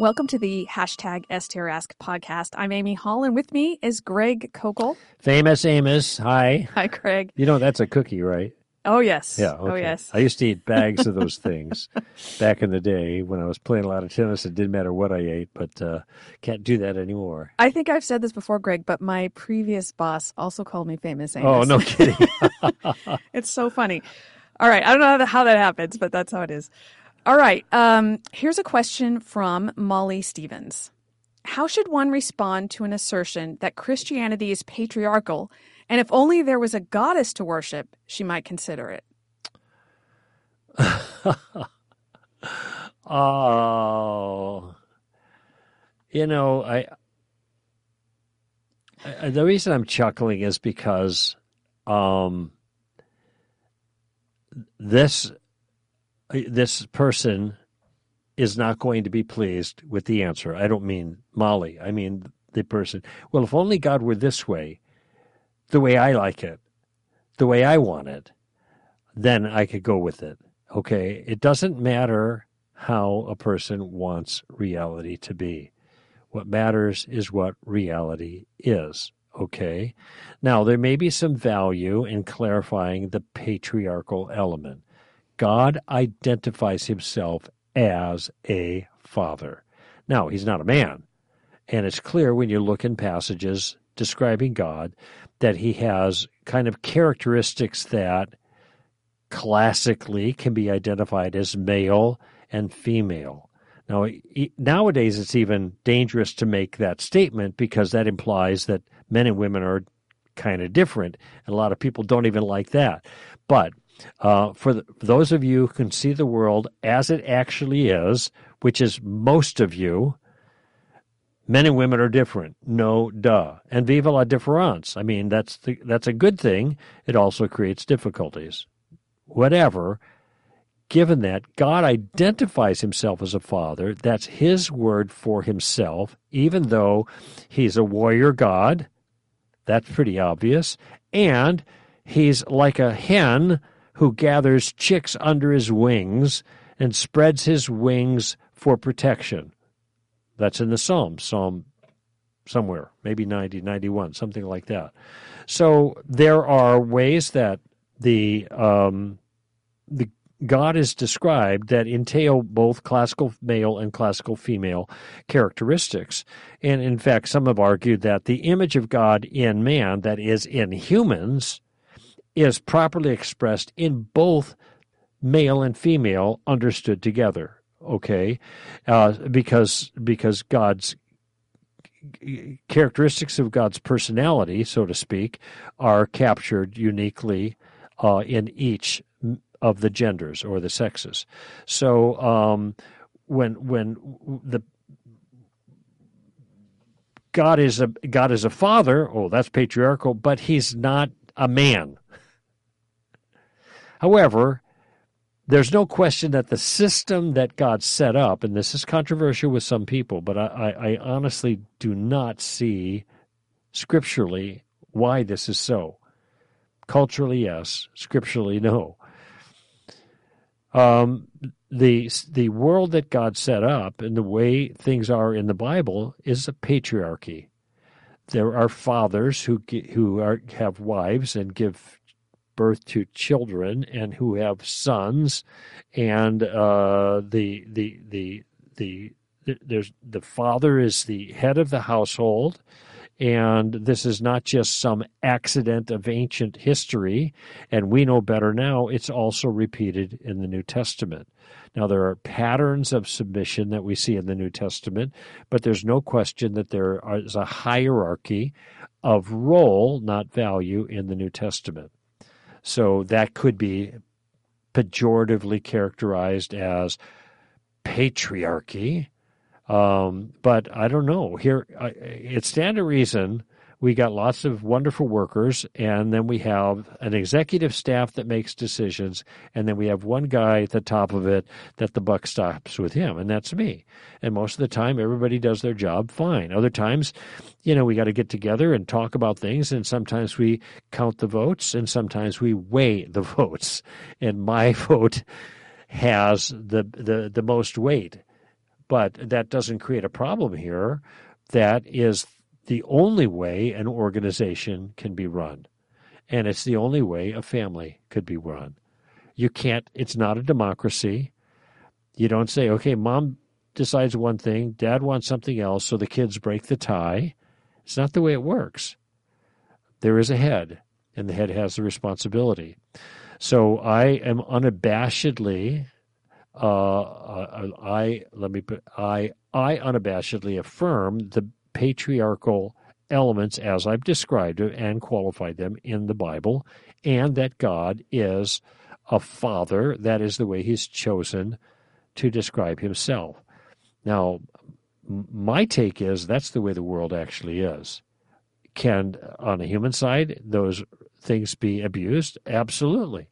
Welcome to the hashtag STRask podcast. I'm Amy Hall, and with me is Greg Koukl. Famous Amos. Hi. Hi, Greg. You know, that's a cookie, right? Oh, yes. Yeah. Oh, yes. I used to eat bags of those things back in the day when I was playing a lot of tennis. It didn't matter what I ate, but uh, can't do that anymore. I think I've said this before, Greg, but my previous boss also called me Famous Amos. Oh, no kidding. it's so funny. All right. I don't know how that happens, but that's how it is. All right. Um, here's a question from Molly Stevens. How should one respond to an assertion that Christianity is patriarchal, and if only there was a goddess to worship, she might consider it? oh, you know, I, I, the reason I'm chuckling is because um, this this person is not going to be pleased with the answer. I don't mean Molly. I mean the person. Well, if only God were this way, the way I like it, the way I want it, then I could go with it. Okay. It doesn't matter how a person wants reality to be. What matters is what reality is. Okay. Now, there may be some value in clarifying the patriarchal element. God identifies himself as a father. Now, he's not a man. And it's clear when you look in passages describing God that he has kind of characteristics that classically can be identified as male and female. Now, nowadays it's even dangerous to make that statement because that implies that men and women are kind of different. And a lot of people don't even like that. But uh, for, the, for those of you who can see the world as it actually is, which is most of you, men and women are different. No duh. And viva la difference. I mean, that's the, that's a good thing. It also creates difficulties. Whatever. Given that God identifies himself as a father, that's his word for himself, even though he's a warrior God. That's pretty obvious. And he's like a hen who gathers chicks under his wings and spreads his wings for protection. That's in the Psalms, Psalm somewhere, maybe 90, 91, something like that. So there are ways that the um, the God is described that entail both classical male and classical female characteristics. And in fact, some have argued that the image of God in man, that is, in humans, is properly expressed in both male and female understood together. Okay, uh, because because God's characteristics of God's personality, so to speak, are captured uniquely uh, in each of the genders or the sexes. So um, when when the God is a God is a father, oh, that's patriarchal, but he's not a man. However, there's no question that the system that God set up, and this is controversial with some people, but I, I, honestly do not see scripturally why this is so. Culturally, yes. Scripturally, no. Um, the the world that God set up and the way things are in the Bible is a patriarchy. There are fathers who who are, have wives and give birth to children and who have sons, and uh, the the the the there's the father is the head of the household, and this is not just some accident of ancient history, and we know better now. It's also repeated in the New Testament. Now, there are patterns of submission that we see in the New Testament, but there's no question that there is a hierarchy of role, not value, in the New Testament. So that could be pejoratively characterized as patriarchy. Um, but I don't know. Here, it stand to reason we got lots of wonderful workers, and then we have an executive staff that makes decisions, and then we have one guy at the top of it that the buck stops with him, and that's me. And most of the time, everybody does their job fine. Other times, you know, we got to get together and talk about things, and sometimes we count the votes, and sometimes we weigh the votes. And my vote has the the, the most weight but that doesn't create a problem here. That is the only way an organization can be run. And it's the only way a family could be run. You can't, it's not a democracy. You don't say, okay, mom decides one thing, dad wants something else, so the kids break the tie. It's not the way it works. There is a head, and the head has the responsibility. So I am unabashedly, uh, I let me put, I I unabashedly affirm the patriarchal elements as I've described and qualified them in the Bible, and that God is a father. That is the way He's chosen to describe Himself. Now, my take is that's the way the world actually is. Can, on the human side, those things be abused? Absolutely.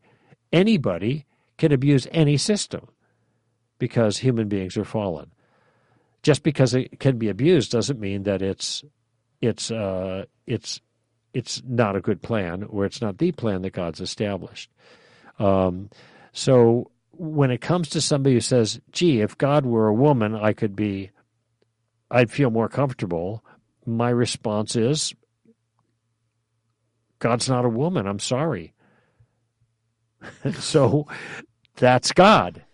Anybody can abuse any system because human beings are fallen. Just because it can be abused doesn't mean that it's it's uh, it's it's not a good plan or it's not the plan that God's established. Um, so when it comes to somebody who says, "Gee, if God were a woman, I could be, I'd feel more comfortable," my response is, God's not a woman. I'm sorry. so that's God.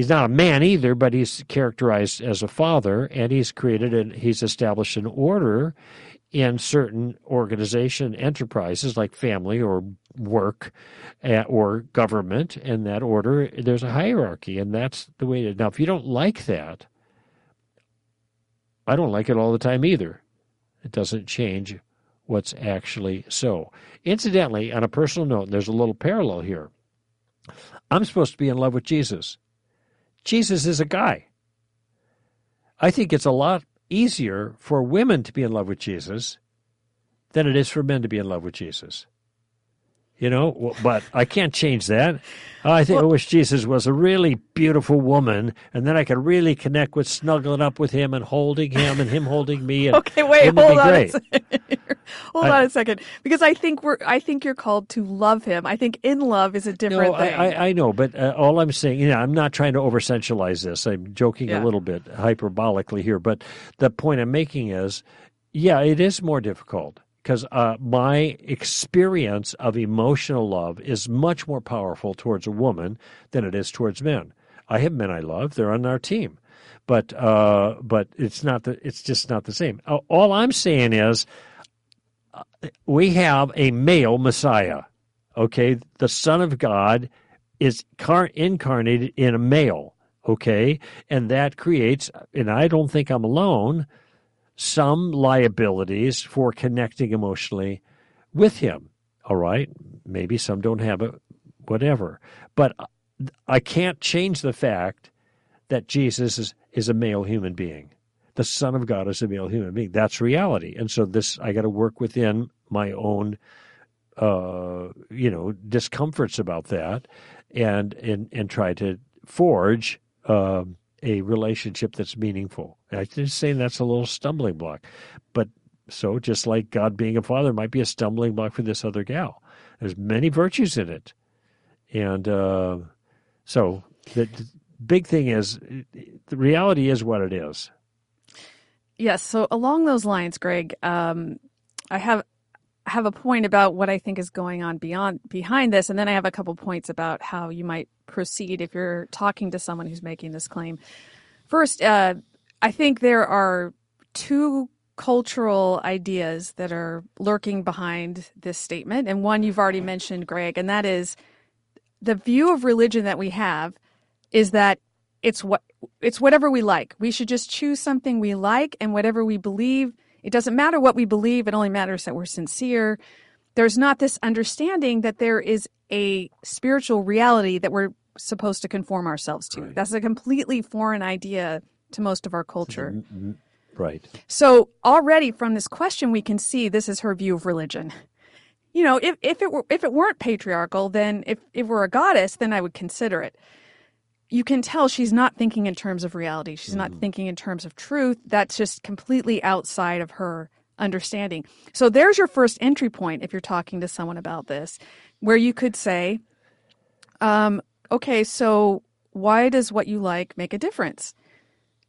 He's not a man either, but he's characterized as a father, and he's created and he's established an order in certain organization enterprises like family or work eh, or government. And that order, there's a hierarchy, and that's the way to. Now, if you don't like that, I don't like it all the time either. It doesn't change what's actually so. Incidentally, on a personal note, there's a little parallel here. I'm supposed to be in love with Jesus. Jesus is a guy. I think it's a lot easier for women to be in love with Jesus than it is for men to be in love with Jesus you know, but I can't change that. I think well, I wish Jesus was a really beautiful woman, and then I could really connect with snuggling up with him and holding him and him holding me. And, okay, wait, hold on a second. hold I, on a second, because I think we're. I think you're called to love him. I think in love is a different no, thing. I, I know, but uh, all I'm saying, you know, I'm not trying to over sensualize this. I'm joking yeah. a little bit hyperbolically here, but the point I'm making is, yeah, it is more difficult because uh, my experience of emotional love is much more powerful towards a woman than it is towards men. I have men I love; they're on our team, but uh, but it's not the it's just not the same. All I'm saying is, uh, we have a male Messiah. Okay, the Son of God is car- incarnated in a male. Okay, and that creates, and I don't think I'm alone some liabilities for connecting emotionally with him. All right. Maybe some don't have it, whatever. But I can't change the fact that Jesus is, is a male human being. The Son of God is a male human being. That's reality. And so this, I got to work within my own, uh, you know, discomforts about that and, and, and try to forge, um, a relationship that's meaningful. I'm just saying that's a little stumbling block. But so just like God being a father might be a stumbling block for this other gal. There's many virtues in it. And uh, so the, the big thing is the reality is what it is. Yes. So along those lines, Greg, um, I have have a point about what I think is going on beyond behind this, and then I have a couple points about how you might proceed if you're talking to someone who's making this claim. First, uh, I think there are two cultural ideas that are lurking behind this statement, and one you've already mentioned, Greg, and that is the view of religion that we have is that it's what it's whatever we like. We should just choose something we like, and whatever we believe it doesn't matter what we believe, it only matters that we're sincere. There's not this understanding that there is a spiritual reality that we're supposed to conform ourselves to. Right. That's a completely foreign idea to most of our culture. Mm-hmm. Right. So already from this question we can see this is her view of religion. You know, if, if it were if it weren't patriarchal, then if, if we're a goddess, then I would consider it you can tell she's not thinking in terms of reality. She's mm-hmm. not thinking in terms of truth. That's just completely outside of her understanding. So there's your first entry point if you're talking to someone about this, where you could say, um, okay, so why does what you like make a difference?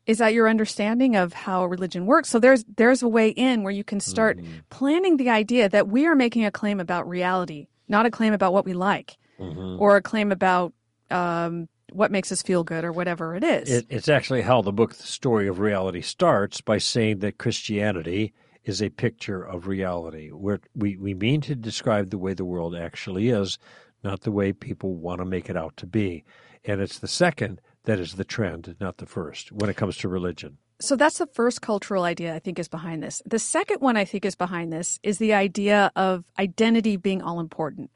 Is that your understanding of how religion works? So there's there's a way in where you can start Mm-hmm. planning the idea that we are making a claim about reality, not a claim about what we like, Mm-hmm. or a claim about um, what makes us feel good, or whatever it is. It, it's actually how the book, The Story of Reality, starts by saying that Christianity is a picture of reality. Where we, we mean to describe the way the world actually is, not the way people want to make it out to be. And it's the second that is the trend, not the first, when it comes to religion. So that's the first cultural idea I think is behind this. The second one I think is behind this is the idea of identity being all important.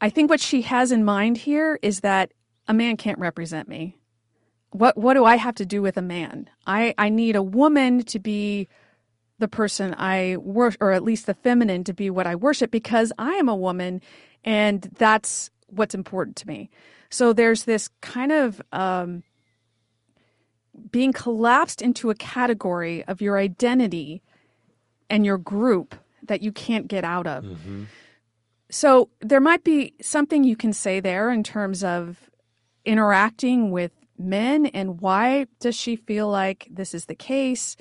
I think what she has in mind here is that a man can't represent me. What what do I have to do with a man? I, I need a woman to be the person I worship, or at least the feminine to be what I worship because I am a woman and that's what's important to me. So there's this kind of um, being collapsed into a category of your identity and your group that you can't get out of. So there might be something you can say there in terms of interacting with men and why does she feel like this is the case?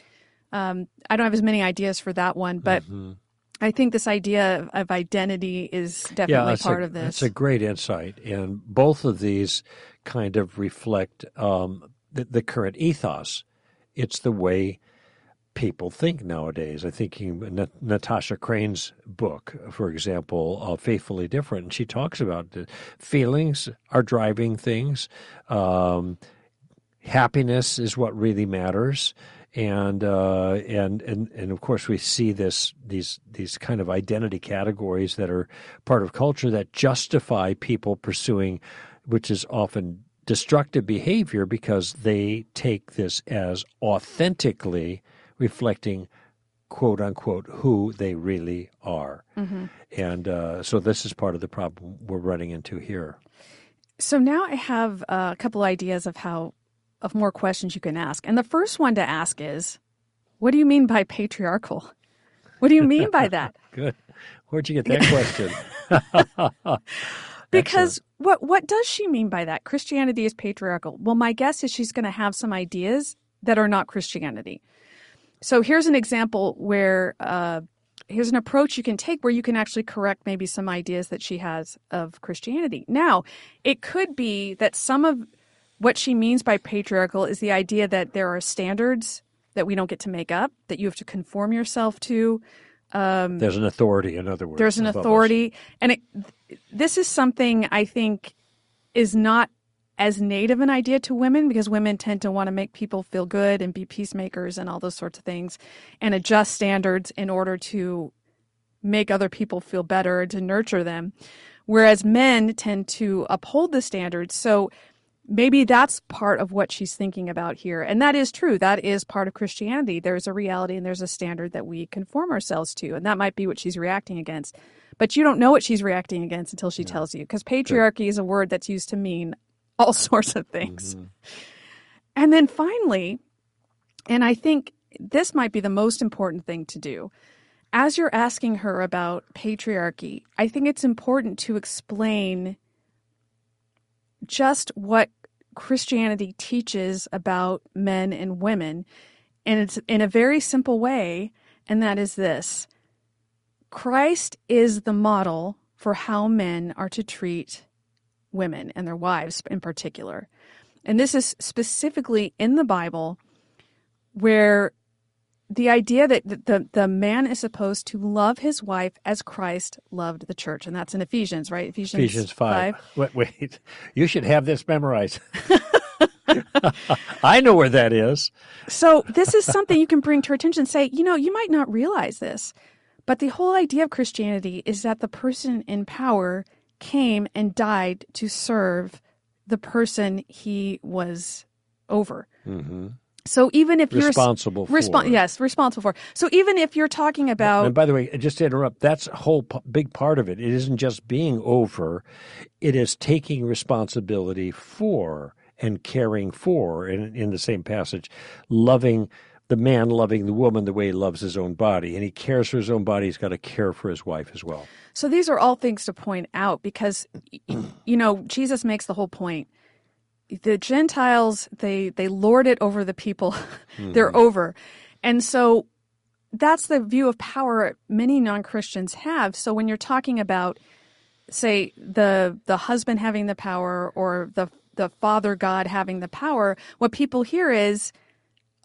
Um, I don't have as many ideas for that one, but I think this idea of, of identity is definitely that's part a, of this. That's a great insight, and both of these kind of reflect um, the, the current ethos. It's the way people think nowadays. I think Na- Natasha Crain's book, for example, uh, "Faithfully Different," and she talks about the feelings are driving things. Um, happiness is what really matters and uh, and and and of course we see this these these kind of identity categories that are part of culture that justify people pursuing, which is often destructive behavior because they take this as authentically reflecting quote unquote who they really are, and uh, so this is part of the problem we're running into here. So now I have a couple ideas of how of more questions you can ask. And the first one to ask is, what do you mean by patriarchal? What do you mean by that? Good. Where'd you get that question? Because what what does she mean by that? Christianity is patriarchal. Well, my guess is she's going to have some ideas that are not Christianity. So here's an example where uh, here's an approach you can take where you can actually correct maybe some ideas that she has of Christianity. Now, it could be that some of what she means by patriarchal is the idea that there are standards that we don't get to make up, that you have to conform yourself to. There's an authority, in other words. There's an above us. authority, and it, this is something I think is not as native an idea to women because women tend to want to make people feel good and be peacemakers and all those sorts of things, and adjust standards in order to make other people feel better and to nurture them, whereas men tend to uphold the standards. So maybe that's part of what she's thinking about here. And that is true. That is part of Christianity. There's a reality and there's a standard that we conform ourselves to. And that might be what she's reacting against. But you don't know what she's reacting against until she tells you. Because patriarchy is a word that's used to mean all sorts of things. Mm-hmm. And then finally, and I think this might be the most important thing to do. As you're asking her about patriarchy, I think it's important to explain just what Christianity teaches about men and women. And it's in a very simple way, and that is this Christ is the model for how men are to treat women and their wives in particular. And this is specifically in the Bible where the idea that the, the, man is supposed to love his wife as Christ loved the church. And that's in Ephesians, right? Ephesians, Ephesians 5. Wait, wait. You should have this memorized. I know where that is. So this is something you can bring to her attention and say, you know, you might not realize this, but the whole idea of Christianity is that the person in power came and died to serve the person he was over. Mm-hmm. So even if you're Responsible for. Yes, responsible for. So even if you're talking about And by the way, just to interrupt, that's a whole p- big part of it. It isn't just being over, it is taking responsibility for and caring for, in, in the same passage, loving the man, loving the woman the way he loves his own body. And he cares for his own body, he's got to care for his wife as well. So these are all things to point out because, you know, Jesus makes the whole point. the Gentiles they they lord it over the people they're mm-hmm. over, and so that's the view of power many non Christians have. So when you're talking about, say, the the husband having the power or the the father God having the power, what people hear is,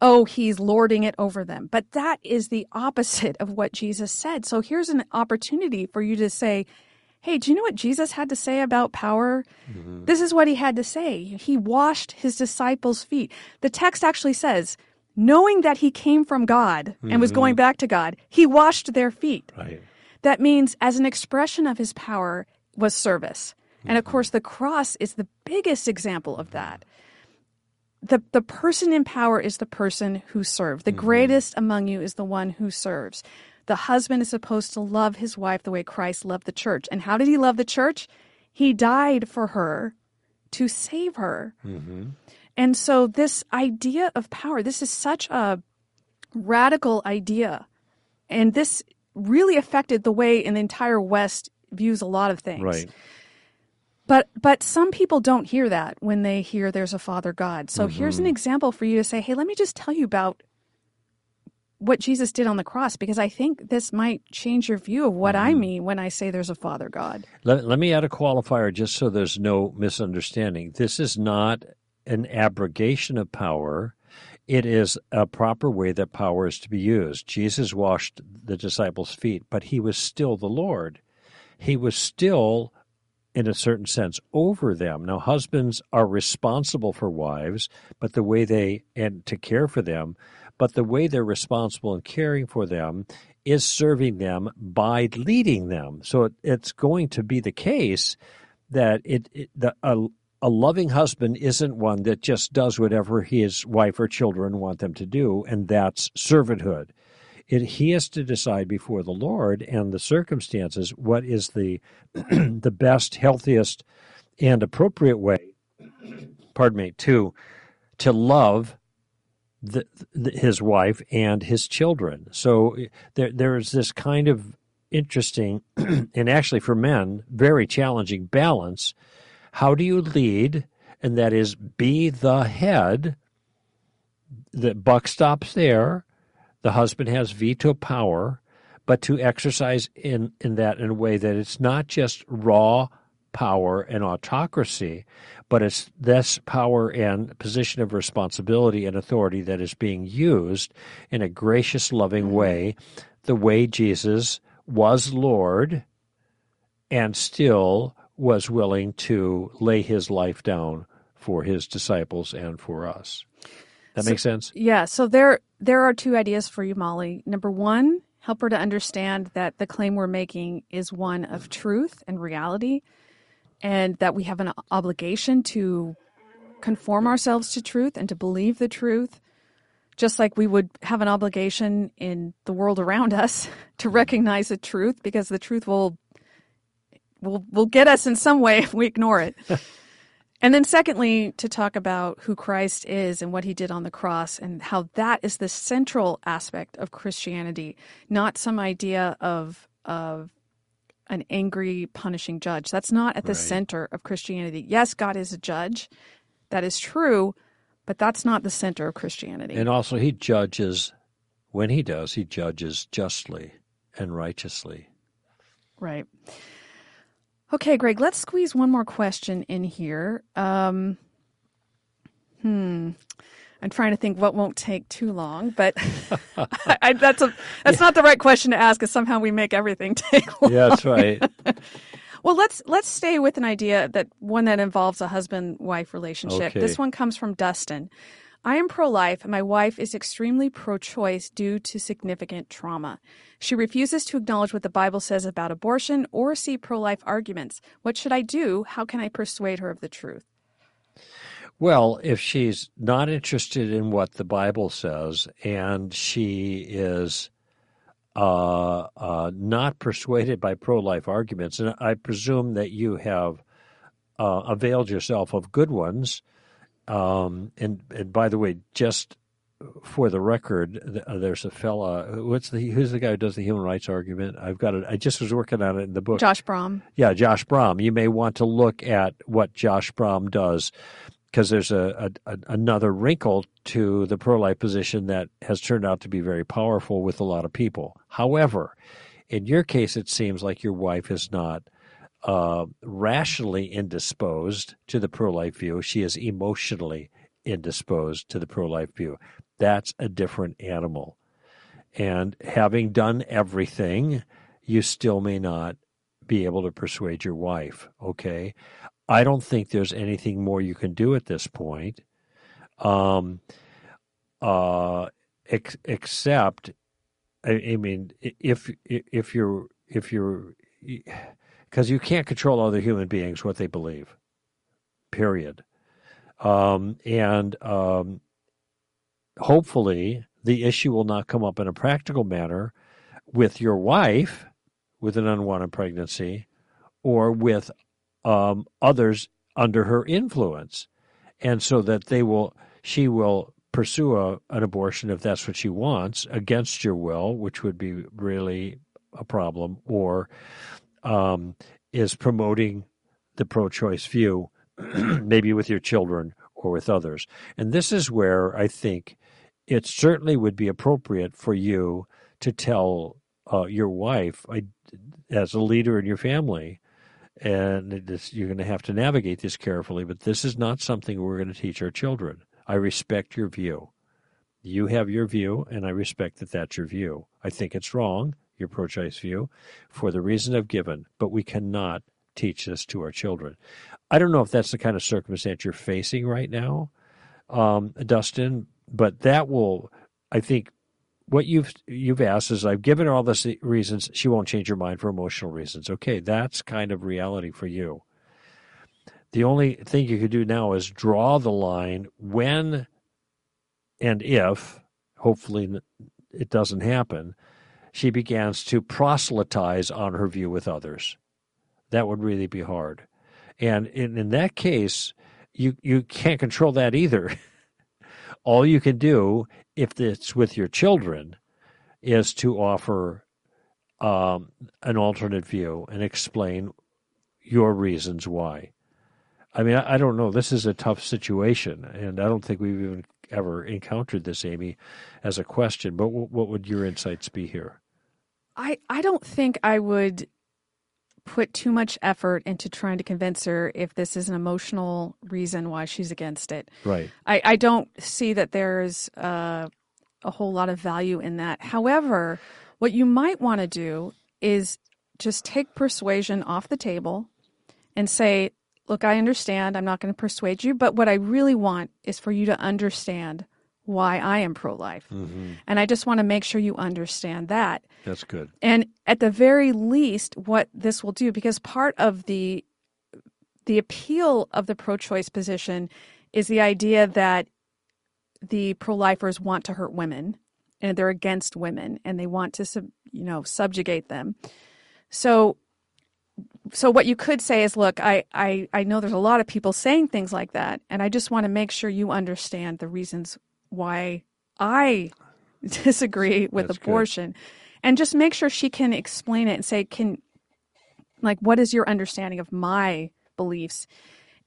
oh, he's lording it over them. But that is the opposite of what Jesus said. So here's an opportunity for you to say, hey, do you know what Jesus had to say about power? Mm-hmm. This is what he had to say. He washed his disciples' feet. The text actually says, knowing that he came from God and mm-hmm. was going back to God, he washed their feet. Right. That means, as an expression of his power, was service. Mm-hmm. And of course, the cross is the biggest example of that. The, the person in power is the person who serves. The mm-hmm. greatest among you is the one who serves. The husband is supposed to love his wife the way Christ loved the church. And how did he love the church? He died for her to save her. Mm-hmm. And so, this idea of power, this is such a radical idea. And this really affected the way in the entire West views a lot of things. Right. But but some people don't hear that when they hear there's a Father God. So mm-hmm. here's an example for you to say, hey, let me just tell you about what Jesus did on the cross because I think this might change your view of what mm-hmm. I mean when I say there's a Father God. Let, let me add a qualifier just so there's no misunderstanding. This is not an abrogation of power. It is a proper way that power is to be used. Jesus washed the disciples' feet, but he was still the Lord. He was still, in a certain sense, over them. Now, husbands are responsible for wives, but the way they, and to care for them, but the way they're responsible in caring for them is serving them by leading them. So it, it's going to be the case that it, it the, a, a loving husband isn't one that just does whatever his wife or children want them to do, and that's servanthood. It, he has to decide before the Lord and the circumstances what is the the best, healthiest, and appropriate way. Pardon me to to love the, the, his wife and his children. So there there is this kind of interesting and actually for men very challenging balance how do you lead? And that is be the head. The buck stops there. The husband has veto power, but to exercise in, in that in a way that it's not just raw power and autocracy, but it's this power and position of responsibility and authority that is being used in a gracious, loving mm-hmm. way, the way Jesus was Lord and still was willing to lay his life down for his disciples and for us. That so, makes sense? Yeah. So there there are two ideas for you, Molly. Number one, help her to understand that the claim we're making is one of truth and reality, and that we have an obligation to conform ourselves to truth and to believe the truth, just like we would have an obligation in the world around us to recognize the truth, because the truth will will will get us in some way if we ignore it. and then secondly, to talk about who Christ is and what he did on the cross and how that is the central aspect of Christianity, not some idea of of an angry punishing judge. That's not at the right. center of Christianity. Yes, God is a judge. That is true, but that's not the center of Christianity. And also he judges when he does, he judges justly and righteously. Right. Okay, Greg, let's squeeze one more question in here. Um, hmm. I'm trying to think what won't take too long, but I, I, that's a that's yeah. not the right question to ask. Because somehow we make everything take long. Yeah, that's right. well, let's let's stay with an idea that one that involves a husband wife relationship. Okay. This one comes from Dustin. I am pro life, and my wife is extremely pro choice due to significant trauma. She refuses to acknowledge what the Bible says about abortion or see pro life arguments. What should I do? How can I persuade her of the truth? Well, if she's not interested in what the Bible says and she is uh, uh, not persuaded by pro life arguments, and I presume that you have uh, availed yourself of good ones um, and and by the way, just for the record, uh, there's a fella. What's the who's the guy who does the human rights argument? I've got it. I just was working on it in the book. Josh Brahm. Yeah, Josh Brahm. You may want to look at what Josh Brahm does. because there's a, a, a, another wrinkle to the pro-life position that has turned out to be very powerful with a lot of people. However, in your case, it seems like your wife is not uh, rationally indisposed to the pro-life view; she is emotionally indisposed to the pro-life view. That's a different animal. And having done everything, you still may not be able to persuade your wife. Okay. I don't think there's anything more you can do at this point. Um, uh, ex- except, I, I, mean, if if you're if you're because you can't control other human beings what they believe. Period. Um, and um, hopefully, the issue will not come up in a practical manner with your wife with an unwanted pregnancy or with um, others under her influence, and so that they will, she will pursue a, an abortion if that's what she wants against your will, which would be really a problem, or um, is promoting the pro-choice view, maybe with your children or with others. And this is where I think it certainly would be appropriate for you to tell uh, your wife, I, as a leader in your family, and you're going to have to navigate this carefully, but this is not something we're going to teach our children. I respect your view. You have your view, and I respect that that's your view. I think it's wrong, your pro choice view, for the reason I've given, but we cannot teach this to our children. I don't know if that's the kind of circumstance you're facing right now, um, Dustin, but that will, I think, what you've you've asked is I've given her all the reasons she won't change her mind for emotional reasons. Okay, that's kind of reality for you. The only thing you could do now is draw the line when and if, hopefully it doesn't happen, she begins to proselytize on her view with others. That would really be hard. And in, in that case, you, you can't control that either. All you can do, if it's with your children, is to offer um, an alternate view and explain your reasons why. I mean, I, I, don't know. This is a tough situation, and I don't think we've even ever encountered this, Amy, as a question. But w- what would your insights be here? I, I don't think I would put too much effort into trying to convince her if this is an emotional reason why she's against it. Right. I, I don't see that there's uh, a whole lot of value in that. However, what you might want to do is just take persuasion off the table and say, look, I understand. I'm not going to persuade you, but what I really want is for you to understand why I am pro life. Mm-hmm. And I just want to make sure you understand that. That's good. And at the very least, what this will do, because part of the the appeal of the pro choice position is the idea that the pro lifers want to hurt women and they're against women and they want to sub, you know subjugate them. So so what you could say is look I, I i know there's a lot of people saying things like that and i just want to make sure you understand the reasons why I disagree with That's abortion. Good. And just make sure she can explain it and say, can, like, what is your understanding of my beliefs?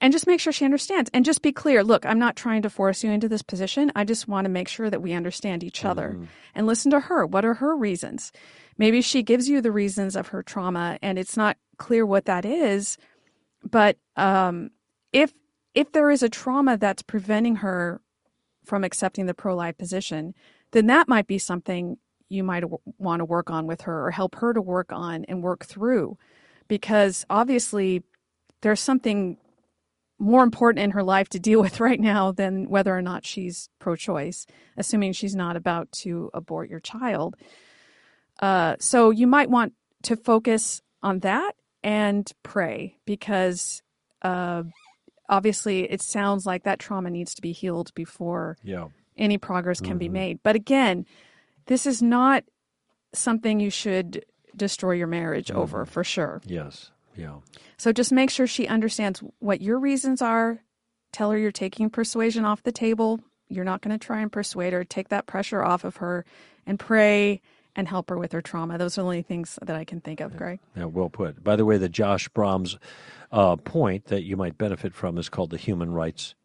And just make sure she understands. And just be clear look, I'm not trying to force you into this position. I just want to make sure that we understand each other mm. and listen to her. What are her reasons? Maybe she gives you the reasons of her trauma and it's not clear what that is. But um, if if there is a trauma that's preventing her from accepting the pro life position, then that might be something you might want to work on with her or help her to work on and work through. Because obviously, there's something more important in her life to deal with right now than whether or not she's pro choice, assuming she's not about to abort your child. Uh, so you might want to focus on that and pray because uh, obviously it sounds like that trauma needs to be healed before yeah. any progress can mm-hmm. be made. But again, this is not something you should destroy your marriage mm-hmm. over for sure. Yes. Yeah. So just make sure she understands what your reasons are. Tell her you're taking persuasion off the table. You're not going to try and persuade her. Take that pressure off of her and pray and help her with her trauma. Those are the only things that I can think of, Greg. Yeah, well put. By the way, the Josh Brahms uh, point that you might benefit from is called the human rights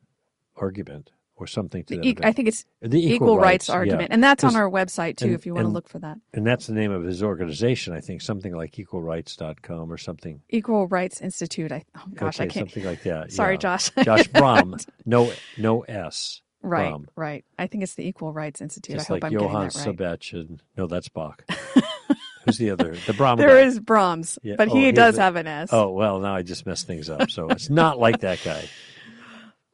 argument or something to that E- effect. I think it's the equal, rights, yeah. argument, and that's on our website too. and- if you want to look for that, And that's the name of his organization, I think, something like equalrights.com or something. Equal Rights Institute. I oh gosh, okay, I can't. something like that. Sorry, yeah. Josh. Josh Brahm, no no S. right, Brahm. right. I think it's the Equal Rights Institute. Just I hope like I'm Johann getting that right. Sebastian. No, that's Bach. Who's the other? The Brom. There guy. is Brahms, Yeah. but Oh, he does the- have an S. Oh well, now I just messed things up. So it's not like that guy.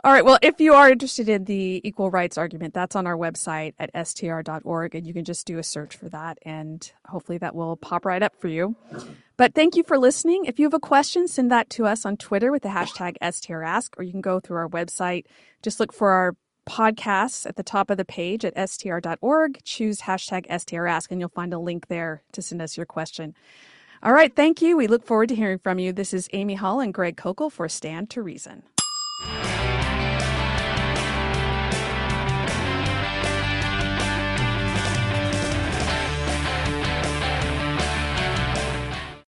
All right. Well, if you are interested in the equal rights argument, that's on our website at str.org, and you can just do a search for that, and hopefully that will pop right up for you. But thank you for listening. If you have a question, send that to us on Twitter with the hashtag STRask, or you can go through our website. Just look for our podcasts at the top of the page at str.org, choose hashtag STRask, and you'll find a link there to send us your question. All right. Thank you. We look forward to hearing from you. This is Amy Hall and Greg Koukl for Stand to Reason.